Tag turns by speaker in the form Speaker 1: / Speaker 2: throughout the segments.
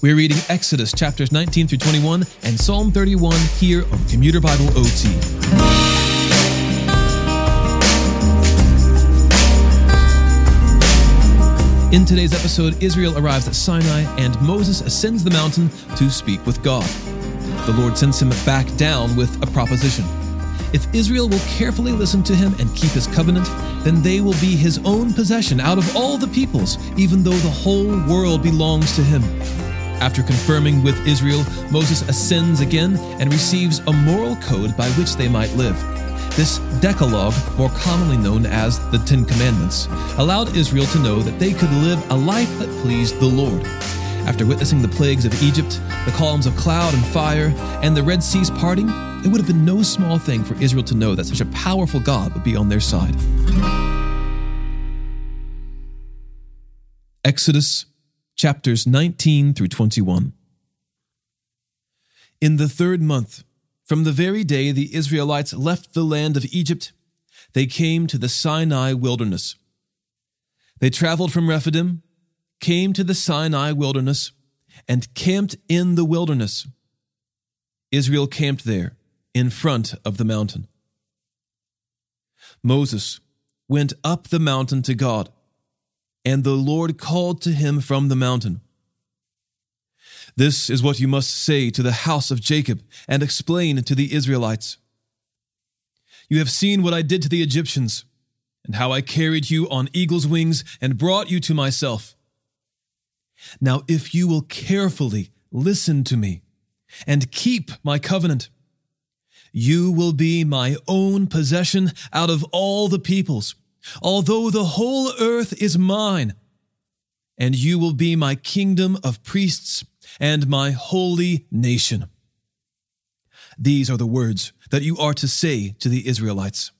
Speaker 1: We're reading Exodus chapters 19 through 21 and Psalm 31 here on Commuter Bible OT. In today's episode, Israel arrives at Sinai and Moses ascends the mountain to speak with God. The Lord sends him back down with a proposition. If Israel will carefully listen to him and keep his covenant, then they will be his own possession out of all the peoples, even though the whole world belongs to him. After confirming with Israel, Moses ascends again and receives a moral code by which they might live. This Decalogue, more commonly known as the Ten Commandments, allowed Israel to know that they could live a life that pleased the Lord. After witnessing the plagues of Egypt, the columns of cloud and fire, and the Red Sea's parting, it would have been no small thing for Israel to know that such a powerful God would be on their side. Exodus chapters 19 through 21. In the third month, from the very day the Israelites left the land of Egypt, they came to the Sinai wilderness. They traveled from Rephidim, came to the Sinai wilderness, and camped in the wilderness. Israel camped there, in front of the mountain. Moses went up the mountain to God and the Lord called to him from the mountain. This is what you must say to the house of Jacob and explain to the Israelites. You have seen what I did to the Egyptians, and how I carried you on eagle's wings and brought you to myself. Now, if you will carefully listen to me and keep my covenant, you will be my own possession out of all the peoples although the whole earth is mine, and you will be my kingdom of priests and my holy nation. These are the words that you are to say to the Israelites.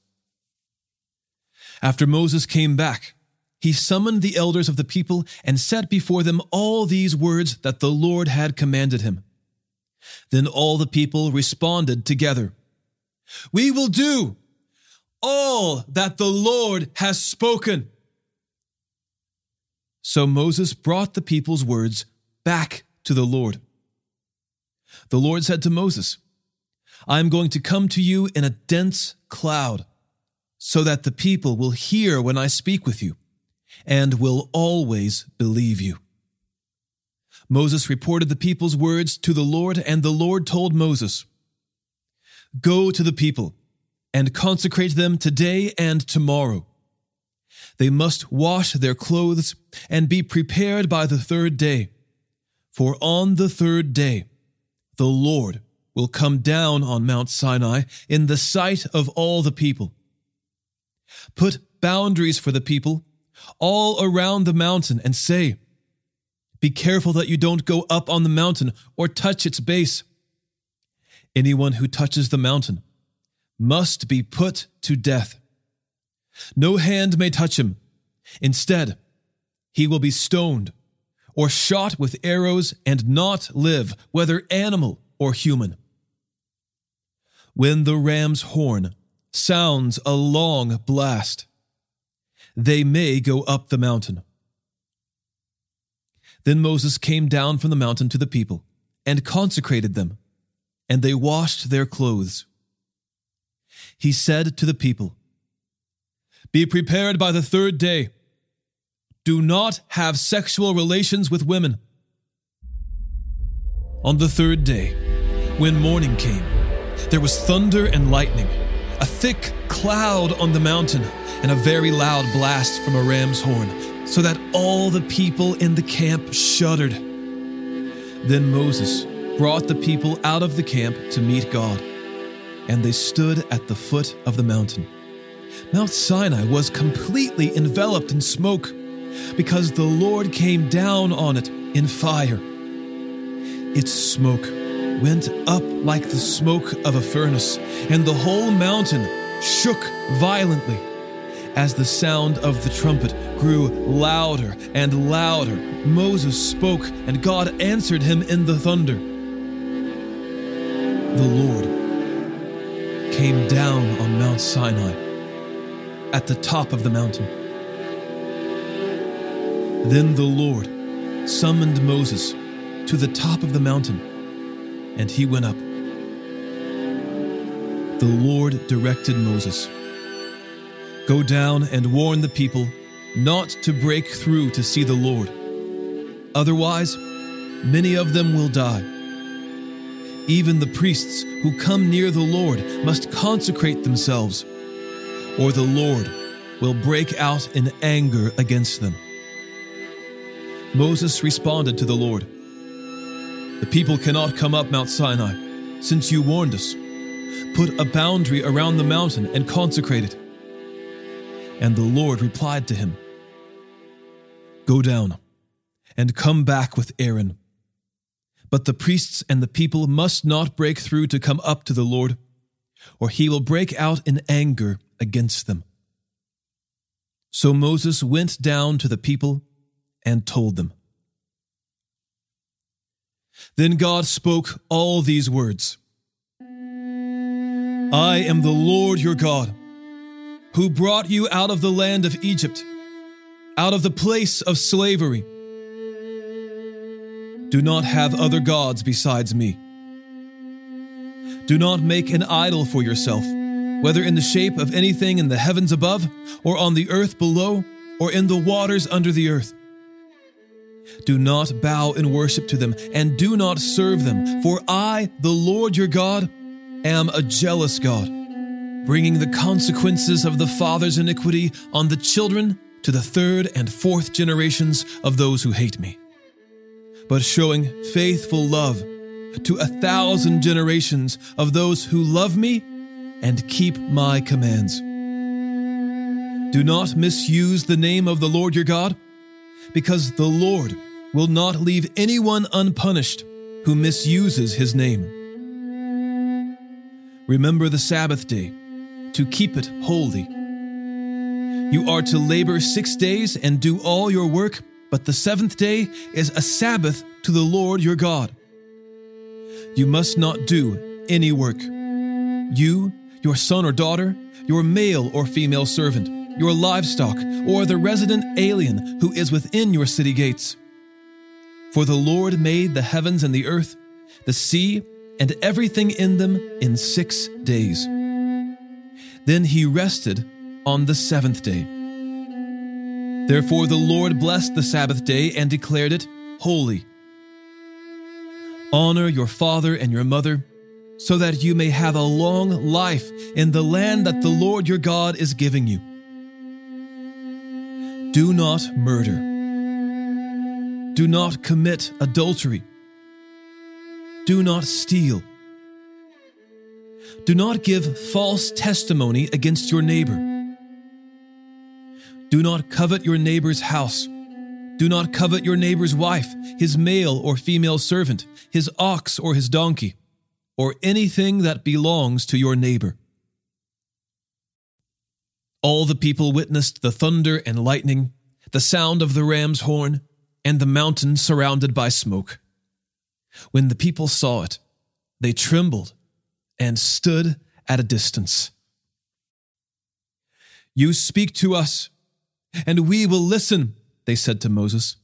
Speaker 1: After Moses came back, he summoned the elders of the people and set before them all these words that the Lord had commanded him. Then all the people responded together We will do all that the Lord has spoken. So Moses brought the people's words back to the Lord. The Lord said to Moses, I am going to come to you in a dense cloud, so that the people will hear when I speak with you, and will always believe you. Moses reported the people's words to the Lord, and the Lord told Moses, Go to the people and consecrate them today and tomorrow. They must wash their clothes and be prepared by the third day. For on the third day, the Lord will come down on Mount Sinai in the sight of all the people. Put boundaries for the people all around the mountain and say, Be careful that you don't go up on the mountain or touch its base. Anyone who touches the mountain must be put to death. No hand may touch him. Instead, he will be stoned or shot with arrows and not live, whether animal or human. When the ram's horn sounds a long blast, they may go up the mountain. Then Moses came down from the mountain to the people and consecrated them, and they washed their clothes he said to the people, Be prepared by the third day. Do not have sexual relations with women. On the third day, when morning came, there was thunder and lightning, a thick cloud on the mountain, and a very loud blast from a ram's horn, so that all the people in the camp shuddered. Then Moses brought the people out of the camp to meet God and they stood at the foot of the mountain. Mount Sinai was completely enveloped in smoke because the Lord came down on it in fire. Its smoke went up like the smoke of a furnace, and the whole mountain shook violently. As the sound of the trumpet grew louder and louder, Moses spoke, and God answered him in the thunder. The Lord came down on Mount Sinai at the top of the mountain. Then the Lord summoned Moses to the top of the mountain. And he went up. The Lord directed Moses Go down and warn the people not to break through to see the Lord. Otherwise, many of them will die. Even the priests who come near the Lord must consecrate themselves, or the Lord will break out in anger against them. Moses responded to the Lord The people cannot come up Mount Sinai, since you warned us. Put a boundary around the mountain and consecrate it. And the Lord replied to him Go down and come back with Aaron. But the priests and the people must not break through to come up to the Lord, or he will break out in anger against them. So Moses went down to the people and told them. Then God spoke all these words I am the Lord your God, who brought you out of the land of Egypt, out of the place of slavery. Do not have other gods besides me. Do not make an idol for yourself, whether in the shape of anything in the heavens above, or on the earth below, or in the waters under the earth. Do not bow in worship to them, and do not serve them, for I, the Lord your God, am a jealous God, bringing the consequences of the father's iniquity on the children to the third and fourth generations of those who hate me, but showing faithful love to a thousand generations of those who love me and keep my commands. Do not misuse the name of the Lord your God because the Lord will not leave anyone unpunished who misuses his name. Remember the Sabbath day to keep it holy. You are to labor six days and do all your work, but the seventh day is a Sabbath to the Lord your God. You must not do any work. You, your son or daughter, your male or female servant, your livestock, or the resident alien who is within your city gates. For the Lord made the heavens and the earth, the sea, and everything in them in six days. Then he rested on the seventh day. Therefore the Lord blessed the Sabbath day and declared it holy. Honor your father and your mother, so that you may have a long life in the land that the Lord your God is giving you. Do not murder. Do not commit adultery. Do not steal. Do not give false testimony against your neighbor. Do not covet your neighbor's house. Do not covet your neighbor's wife, his male or female servant, his ox or his donkey, or anything that belongs to your neighbor. All the people witnessed the thunder and lightning, the sound of the ram's horn, and the mountain surrounded by smoke. When the people saw it, they trembled and stood at a distance. You speak to us, and we will listen, they said to Moses.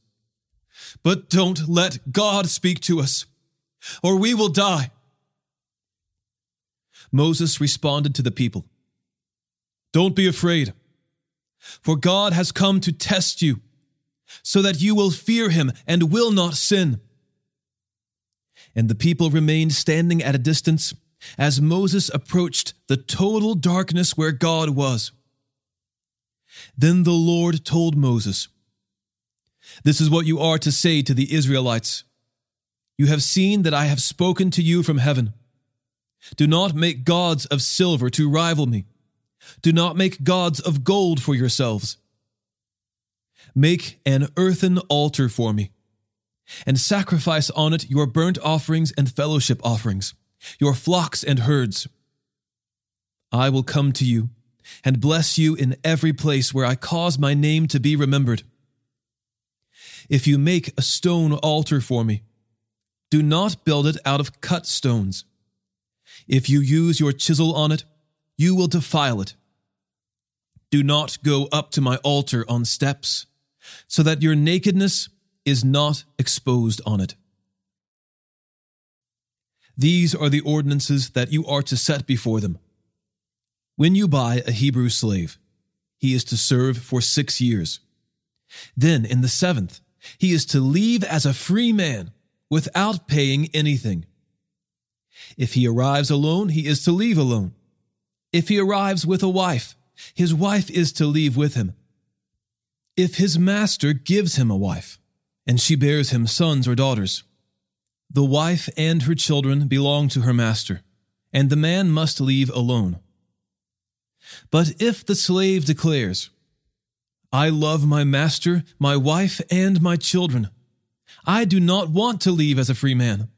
Speaker 1: But don't let God speak to us, or we will die. Moses responded to the people Don't be afraid, for God has come to test you, so that you will fear him and will not sin. And the people remained standing at a distance as Moses approached the total darkness where God was. Then the Lord told Moses, This is what you are to say to the Israelites. You have seen that I have spoken to you from heaven. Do not make gods of silver to rival me. Do not make gods of gold for yourselves. Make an earthen altar for me, and sacrifice on it your burnt offerings and fellowship offerings, your flocks and herds. I will come to you and bless you in every place where I cause my name to be remembered. If you make a stone altar for me, do not build it out of cut stones. If you use your chisel on it, you will defile it. Do not go up to my altar on steps, so that your nakedness is not exposed on it. These are the ordinances that you are to set before them. When you buy a Hebrew slave, he is to serve for six years. Then, in the seventh, he is to leave as a free man without paying anything. If he arrives alone, he is to leave alone. If he arrives with a wife, his wife is to leave with him. If his master gives him a wife, and she bears him sons or daughters, the wife and her children belong to her master, and the man must leave alone. But if the slave declares, I love my master, my wife, and my children, I do not want to leave as a free man.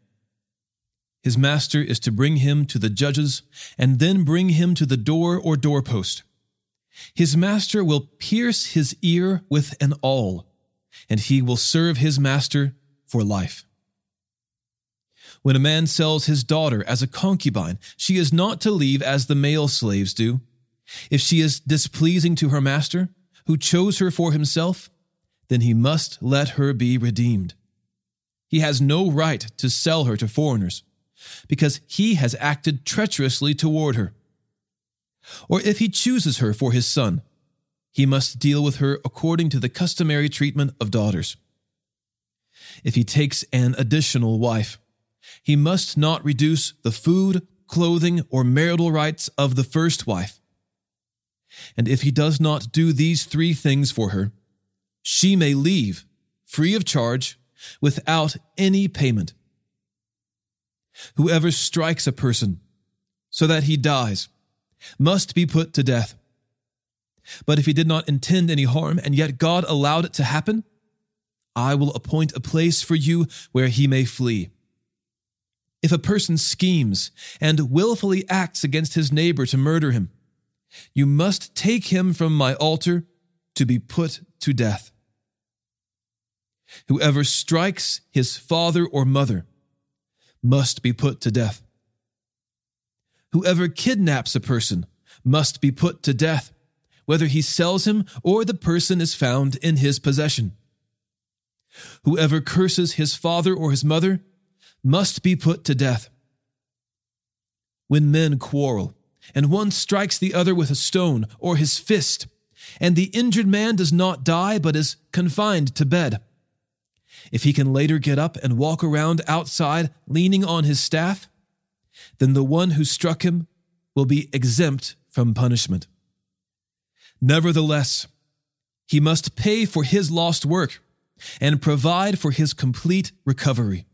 Speaker 1: His master is to bring him to the judges, and then bring him to the door or doorpost. His master will pierce his ear with an awl, and he will serve his master for life. When a man sells his daughter as a concubine, she is not to leave as the male slaves do. If she is displeasing to her master, who chose her for himself, then he must let her be redeemed. He has no right to sell her to foreigners, because he has acted treacherously toward her. Or if he chooses her for his son, he must deal with her according to the customary treatment of daughters. If he takes an additional wife, he must not reduce the food, clothing, or marital rights of the first wife. And if he does not do these three things for her, she may leave free of charge without any payment. Whoever strikes a person so that he dies must be put to death. But if he did not intend any harm and yet God allowed it to happen, I will appoint a place for you where he may flee. If a person schemes and willfully acts against his neighbor to murder him, you must take him from my altar to be put to death. Whoever strikes his father or mother must be put to death. Whoever kidnaps a person must be put to death, whether he sells him or the person is found in his possession. Whoever curses his father or his mother must be put to death. When men quarrel, and one strikes the other with a stone or his fist, and the injured man does not die but is confined to bed, if he can later get up and walk around outside leaning on his staff, then the one who struck him will be exempt from punishment. Nevertheless, he must pay for his lost work and provide for his complete recovery.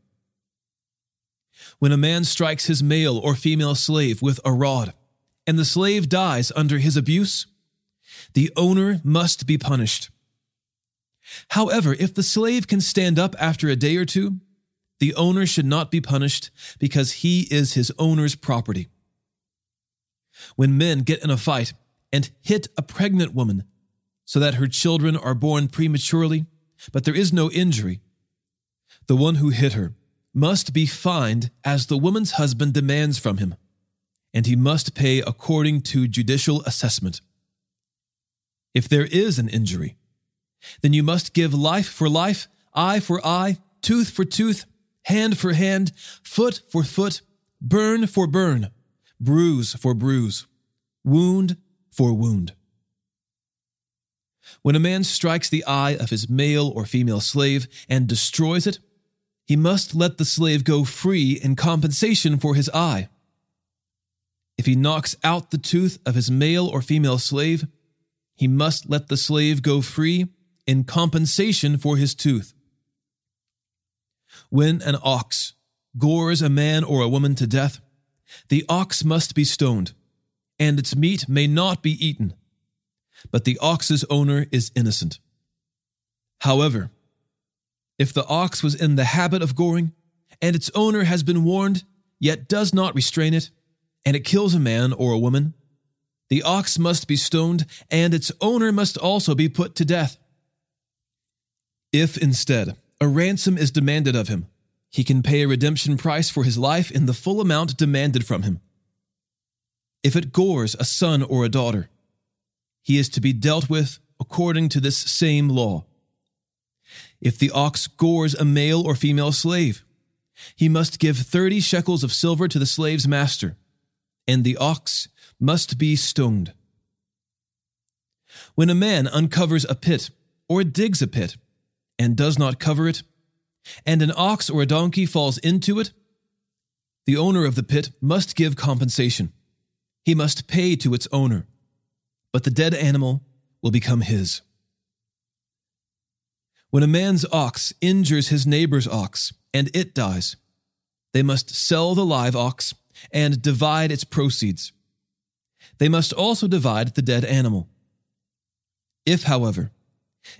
Speaker 1: When a man strikes his male or female slave with a rod, and the slave dies under his abuse, the owner must be punished. However, if the slave can stand up after a day or two, the owner should not be punished because he is his owner's property. When men get in a fight and hit a pregnant woman so that her children are born prematurely, but there is no injury, the one who hit her must be fined as the woman's husband demands from him, and he must pay according to judicial assessment. If there is an injury, then you must give life for life, eye for eye, tooth for tooth, hand for hand, foot for foot, burn for burn, bruise for bruise, wound for wound. When a man strikes the eye of his male or female slave and destroys it, he must let the slave go free in compensation for his eye. If he knocks out the tooth of his male or female slave, he must let the slave go free in compensation for his tooth. When an ox gores a man or a woman to death, the ox must be stoned, and its meat may not be eaten, but the ox's owner is innocent. However, if the ox was in the habit of goring, and its owner has been warned, yet does not restrain it, and it kills a man or a woman, the ox must be stoned, and its owner must also be put to death. If instead a ransom is demanded of him, he can pay a redemption price for his life in the full amount demanded from him. If it gores a son or a daughter, he is to be dealt with according to this same law. If the ox gores a male or female slave, he must give thirty shekels of silver to the slave's master, and the ox must be stoned. When a man uncovers a pit or digs a pit and does not cover it, and an ox or a donkey falls into it, the owner of the pit must give compensation. He must pay to its owner, but the dead animal will become his. When a man's ox injures his neighbor's ox and it dies, they must sell the live ox and divide its proceeds. They must also divide the dead animal. If, however,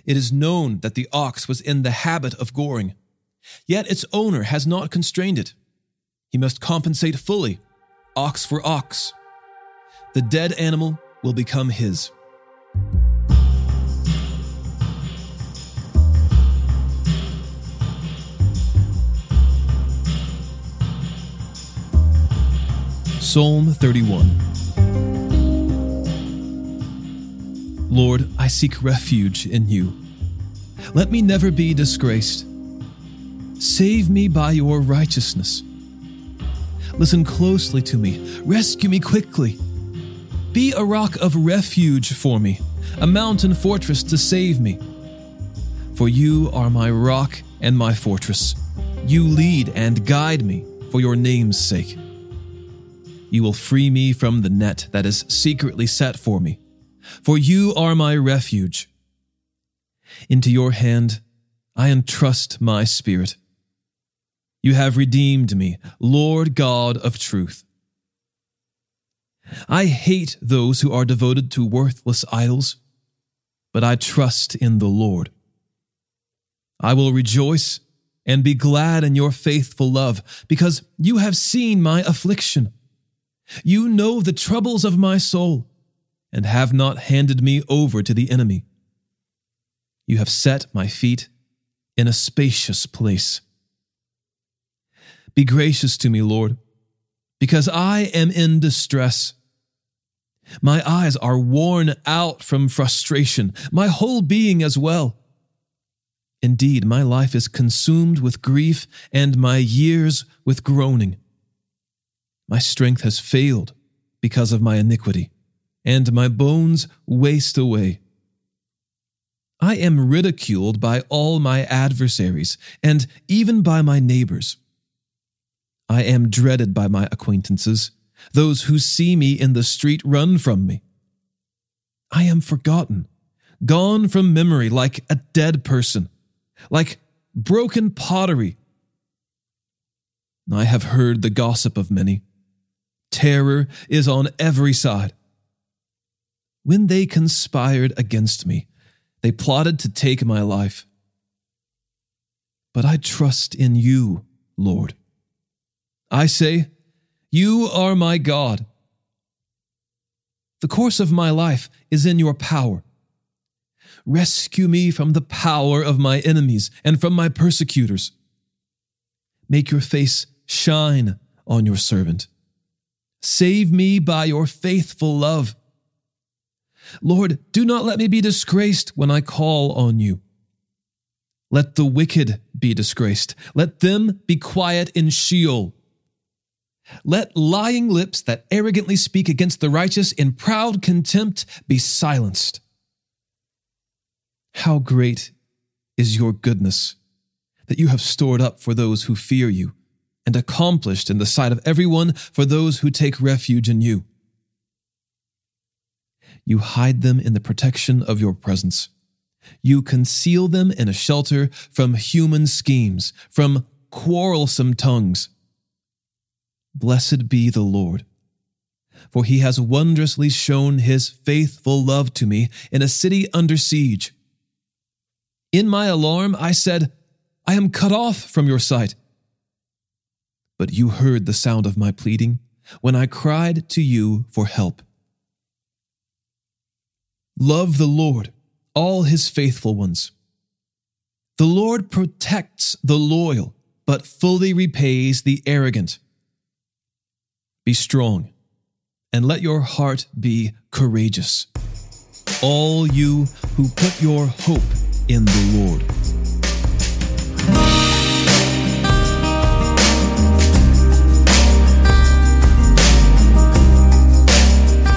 Speaker 1: it is known that the ox was in the habit of goring, yet its owner has not constrained it, he must compensate fully, ox for ox. The dead animal will become his. Psalm 31 Lord, I seek refuge in you. Let me never be disgraced. Save me by your righteousness. Listen closely to me. Rescue me quickly. Be a rock of refuge for me, a mountain fortress to save me. For you are my rock and my fortress. You lead and guide me for your name's sake. You will free me from the net that is secretly set for me, for you are my refuge. Into your hand I entrust my spirit. You have redeemed me, Lord God of truth. I hate those who are devoted to worthless idols, but I trust in the Lord. I will rejoice and be glad in your faithful love, because you have seen my affliction. You know the troubles of my soul, and have not handed me over to the enemy. You have set my feet in a spacious place. Be gracious to me, Lord, because I am in distress. My eyes are worn out from frustration, my whole being as well. Indeed, my life is consumed with grief and my years with groaning. My strength has failed because of my iniquity, and my bones waste away. I am ridiculed by all my adversaries, and even by my neighbors. I am dreaded by my acquaintances. Those who see me in the street run from me. I am forgotten, gone from memory like a dead person, like broken pottery. I have heard the gossip of many. Terror is on every side. When they conspired against me, they plotted to take my life. But I trust in you, Lord. I say, You are my God. The course of my life is in your power. Rescue me from the power of my enemies and from my persecutors. Make your face shine on your servant. Save me by your faithful love. Lord, do not let me be disgraced when I call on you. Let the wicked be disgraced. Let them be quiet in Sheol. Let lying lips that arrogantly speak against the righteous in proud contempt be silenced. How great is your goodness that you have stored up for those who fear you and accomplished in the sight of everyone for those who take refuge in you. You hide them in the protection of your presence. You conceal them in a shelter from human schemes, from quarrelsome tongues. Blessed be the Lord, for he has wondrously shown his faithful love to me in a city under siege. In my alarm, I said, I am cut off from your sight. But you heard the sound of my pleading when I cried to you for help. Love the Lord, all his faithful ones. The Lord protects the loyal, but fully repays the arrogant. Be strong, and let your heart be courageous. All you who put your hope in the Lord.